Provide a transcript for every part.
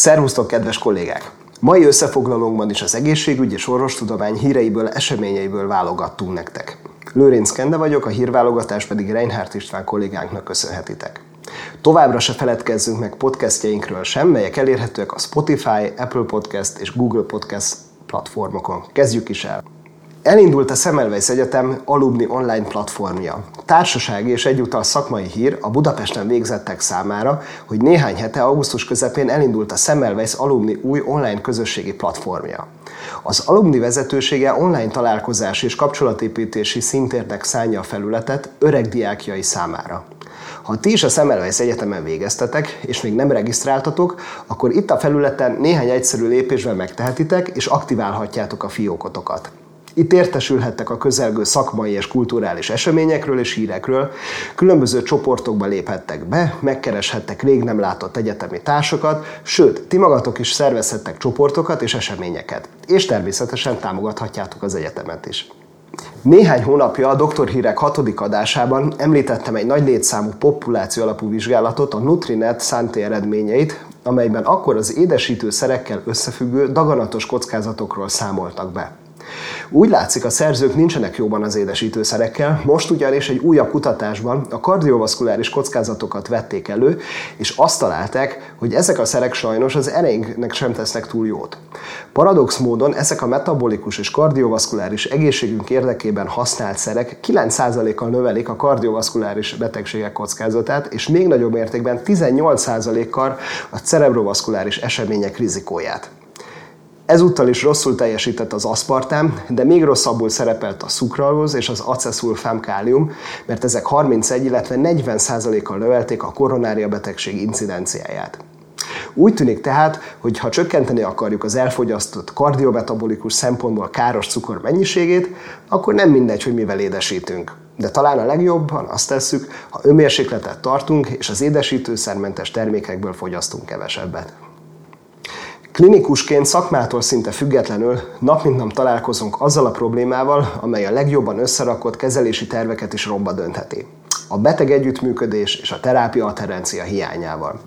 Szervusztok, kedves kollégák! Mai összefoglalónkban is az egészségügy és orvostudomány híreiből, eseményeiből válogattunk nektek. Lőrinc Kende vagyok, a hírválogatás pedig Reinhardt István kollégánknak köszönhetitek. Továbbra se feledkezzünk meg podcastjainkről sem, melyek elérhetőek a Spotify, Apple Podcast és Google Podcast platformokon. Kezdjük is el! Elindult a Semmelweis Egyetem alumni online platformja. Társasági és egyúttal szakmai hír a Budapesten végzettek számára, hogy néhány hete augusztus közepén elindult a Semmelweis alumni új online közösségi platformja. Az alumni vezetősége online találkozás és kapcsolatépítési szintérnek szánja a felületet öreg diákjai számára. Ha ti is a Semmelweis Egyetemen végeztetek, és még nem regisztráltatok, akkor itt a felületen néhány egyszerű lépésben megtehetitek, és aktiválhatjátok a fiókotokat. Itt értesülhettek a közelgő szakmai és kulturális eseményekről és hírekről, különböző csoportokba léphettek be, megkereshettek rég nem látott egyetemi társakat, sőt, ti magatok is szervezhettek csoportokat és eseményeket. És természetesen támogathatjátok az egyetemet is. Néhány hónapja a Doktorhírek hatodik adásában említettem egy nagy létszámú populáció alapú vizsgálatot, a Nutrinet szánti eredményeit, amelyben akkor az édesítőszerekkel összefüggő daganatos kockázatokról számoltak be. Úgy látszik, a szerzők nincsenek jóban az édesítőszerekkel, most ugyanis egy újabb kutatásban a kardiovaszkuláris kockázatokat vették elő, és azt találták, hogy ezek a szerek sajnos az ereinknek sem tesznek túl jót. Paradox módon ezek a metabolikus és kardiovaszkuláris egészségünk érdekében használt szerek 9%-kal növelik a kardiovaszkuláris betegségek kockázatát, és még nagyobb mértékben 18%-kal a cerebrovaszkuláris események rizikóját. Ezúttal is rosszul teljesített az aszpartám, de még rosszabbul szerepelt a szukralóz és az aceszulfám-kálium, mert ezek 31, illetve 40%-kal növelték a koronária betegség incidenciáját. Úgy tűnik tehát, hogy ha csökkenteni akarjuk az elfogyasztott kardiometabolikus szempontból káros cukor mennyiségét, akkor nem mindegy, hogy mivel édesítünk. De talán a legjobban azt tesszük, ha önmérsékletet tartunk, és az édesítőszermentes termékekből fogyasztunk kevesebbet. Klinikusként szakmától szinte függetlenül nap mint nap találkozunk azzal a problémával, amely a legjobban összerakott kezelési terveket is romba döntheti. A beteg együttműködés és a terápia adherencia hiányával.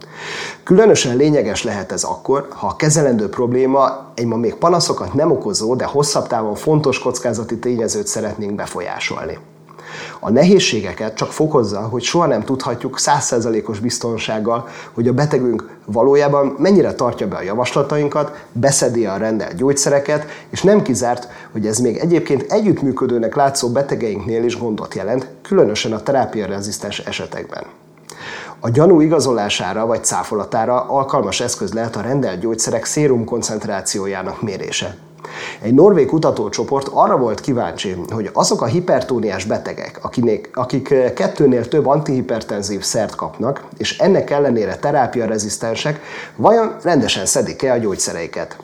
Különösen lényeges lehet ez akkor, ha a kezelendő probléma egy ma még panaszokat nem okozó, de hosszabb távon fontos kockázati tényezőt szeretnénk befolyásolni. A nehézségeket csak fokozza, hogy soha nem tudhatjuk százszerzalékos biztonsággal, hogy a betegünk valójában mennyire tartja be a javaslatainkat, beszedi a rendelt gyógyszereket, és nem kizárt, hogy ez még egyébként együttműködőnek látszó betegeinknél is gondot jelent, különösen a terápiarezisztens esetekben. A gyanú igazolására vagy cáfolatára alkalmas eszköz lehet a rendelt gyógyszerek szérum koncentrációjának mérése. Egy norvég kutatócsoport arra volt kíváncsi, hogy azok a hipertóniás betegek, akinek, akik kettőnél több antihipertenzív szert kapnak, és ennek ellenére terápiarezisztensek, vajon rendesen szedik-e a gyógyszereiket?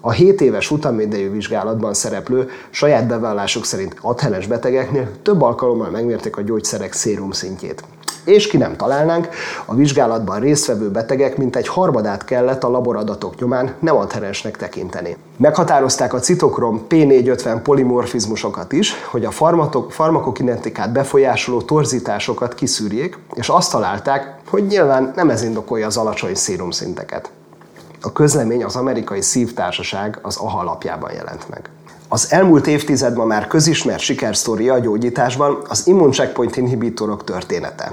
A 7 éves futamidejű vizsgálatban szereplő saját bevallásuk szerint adhenes betegeknél több alkalommal megmérték a gyógyszerek szérum szintjét és ki nem találnánk, a vizsgálatban résztvevő betegek mintegy harmadát kellett a laboradatok nyomán nem adherensnek tekinteni. Meghatározták a citokrom P450 polimorfizmusokat is, hogy a farmatok, farmakokinetikát befolyásoló torzításokat kiszűrjék, és azt találták, hogy nyilván nem ez indokolja az alacsony szérumszinteket. A közlemény az amerikai szívtársaság az AHA alapjában jelent meg. Az elmúlt évtizedben már közismert sikersztória a gyógyításban az immuncheckpoint inhibitorok története.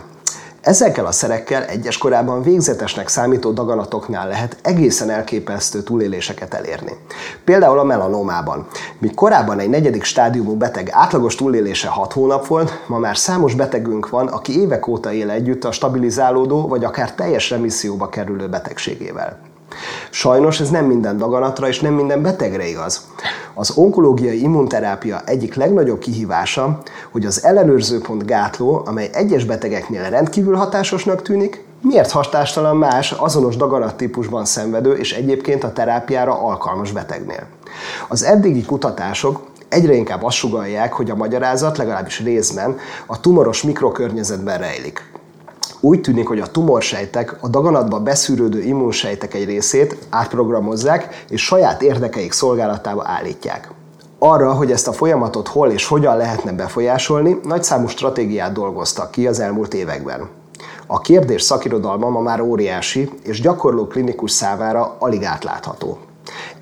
Ezekkel a szerekkel egyes korában végzetesnek számító daganatoknál lehet egészen elképesztő túléléseket elérni. Például a melanómában. Míg korábban egy negyedik stádiumú beteg átlagos túlélése 6 hónap volt, ma már számos betegünk van, aki évek óta él együtt a stabilizálódó vagy akár teljes remisszióba kerülő betegségével. Sajnos ez nem minden daganatra és nem minden betegre igaz. Az onkológiai immunterápia egyik legnagyobb kihívása, hogy az ellenőrzőpont gátló, amely egyes betegeknél rendkívül hatásosnak tűnik, miért hatástalan más azonos daganattípusban szenvedő és egyébként a terápiára alkalmas betegnél. Az eddigi kutatások egyre inkább azt sugalják, hogy a magyarázat legalábbis részben a tumoros mikrokörnyezetben rejlik. Úgy tűnik, hogy a tumorsejtek a daganatba beszűrődő immunsejtek egy részét átprogramozzák, és saját érdekeik szolgálatába állítják. Arra, hogy ezt a folyamatot hol és hogyan lehetne befolyásolni, nagyszámú stratégiát dolgoztak ki az elmúlt években. A kérdés szakirodalma ma már óriási, és gyakorló klinikus számára alig átlátható.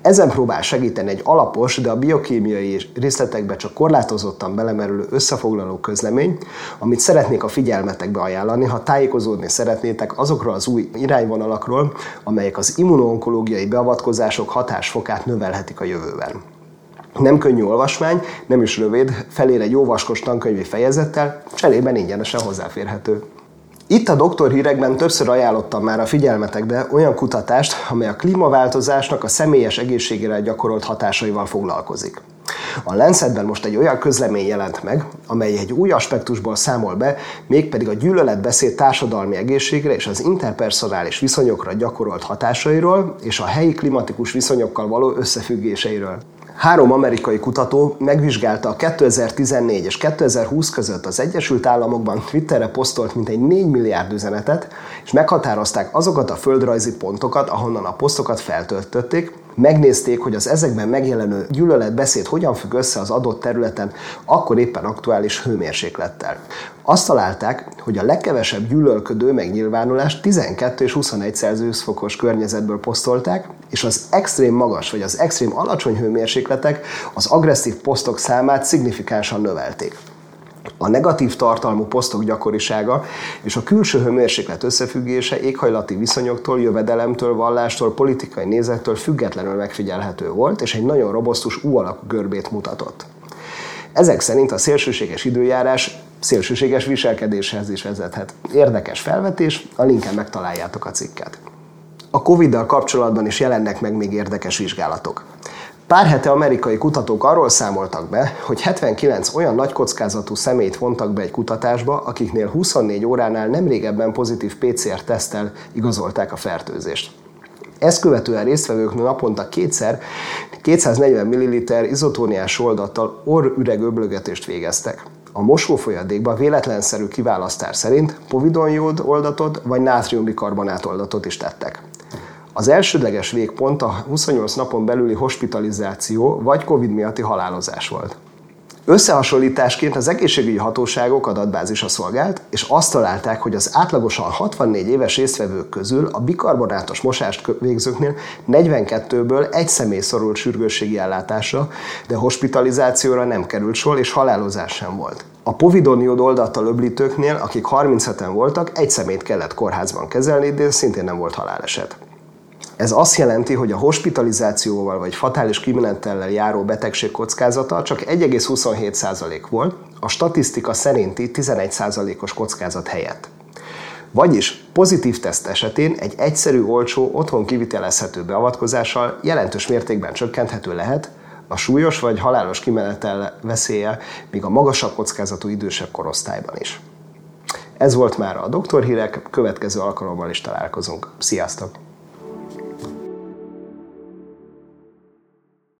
Ezen próbál segíteni egy alapos, de a biokémiai részletekbe csak korlátozottan belemerülő összefoglaló közlemény, amit szeretnék a figyelmetekbe ajánlani, ha tájékozódni szeretnétek azokról az új irányvonalakról, amelyek az immunonkológiai beavatkozások hatásfokát növelhetik a jövőben. Nem könnyű olvasmány, nem is rövid, felér egy jó vaskos tankönyvi fejezettel, cserében ingyenesen hozzáférhető. Itt a doktor hírekben többször ajánlottam már a figyelmetekbe olyan kutatást, amely a klímaváltozásnak a személyes egészségére gyakorolt hatásaival foglalkozik. A Lancetben most egy olyan közlemény jelent meg, amely egy új aspektusból számol be, mégpedig a gyűlöletbeszéd társadalmi egészségre és az interpersonális viszonyokra gyakorolt hatásairól és a helyi klimatikus viszonyokkal való összefüggéseiről. Három amerikai kutató megvizsgálta a 2014 és 2020 között az Egyesült Államokban Twitterre posztolt mintegy 4 milliárd üzenetet, és meghatározták azokat a földrajzi pontokat, ahonnan a posztokat feltöltötték, megnézték, hogy az ezekben megjelenő gyűlöletbeszéd hogyan függ össze az adott területen, akkor éppen aktuális hőmérséklettel. Azt találták, hogy a legkevesebb gyűlölködő megnyilvánulást 12 és 21 Celsius fokos környezetből posztolták, és az extrém magas vagy az extrém alacsony hőmérsékletek az agresszív posztok számát szignifikánsan növelték. A negatív tartalmú posztok gyakorisága és a külső hőmérséklet összefüggése éghajlati viszonyoktól, jövedelemtől, vallástól, politikai nézettől függetlenül megfigyelhető volt, és egy nagyon robosztus U-alakú görbét mutatott. Ezek szerint a szélsőséges időjárás szélsőséges viselkedéshez is vezethet. Érdekes felvetés, a linken megtaláljátok a cikket. A Covid-dal kapcsolatban is jelennek meg még érdekes vizsgálatok. Pár hete amerikai kutatók arról számoltak be, hogy 79 olyan nagy kockázatú személyt vontak be egy kutatásba, akiknél 24 óránál nem régebben pozitív PCR-tesztel igazolták a fertőzést. Ezt követően résztvevők naponta kétszer 240 ml izotóniás oldattal orrüreg öblögetést végeztek. A mosófolyadékba véletlenszerű kiválasztás szerint povidonjód oldatot vagy nátriumbikarbonát oldatot is tettek. Az elsődleges végpont a 28 napon belüli hospitalizáció vagy COVID miatti halálozás volt. Összehasonlításként az egészségügyi hatóságok adatbázisa szolgált, és azt találták, hogy az átlagosan 64 éves résztvevők közül a bikarbonátos mosást végzőknél 42-ből egy személy szorult sürgősségi ellátásra, de hospitalizációra nem került sor, és halálozás sem volt. A povidoniód oldattal öblítőknél, akik 37-en voltak, egy szemét kellett kórházban kezelni, de szintén nem volt haláleset. Ez azt jelenti, hogy a hospitalizációval vagy fatális kimenetellel járó betegség kockázata csak 1,27% volt, a statisztika szerinti 11%-os kockázat helyett. Vagyis pozitív teszt esetén egy egyszerű, olcsó, otthon kivitelezhető beavatkozással jelentős mértékben csökkenthető lehet a súlyos vagy halálos kimenetel veszélye, míg a magasabb kockázatú idősebb korosztályban is. Ez volt már a doktorhírek, következő alkalommal is találkozunk. Sziasztok!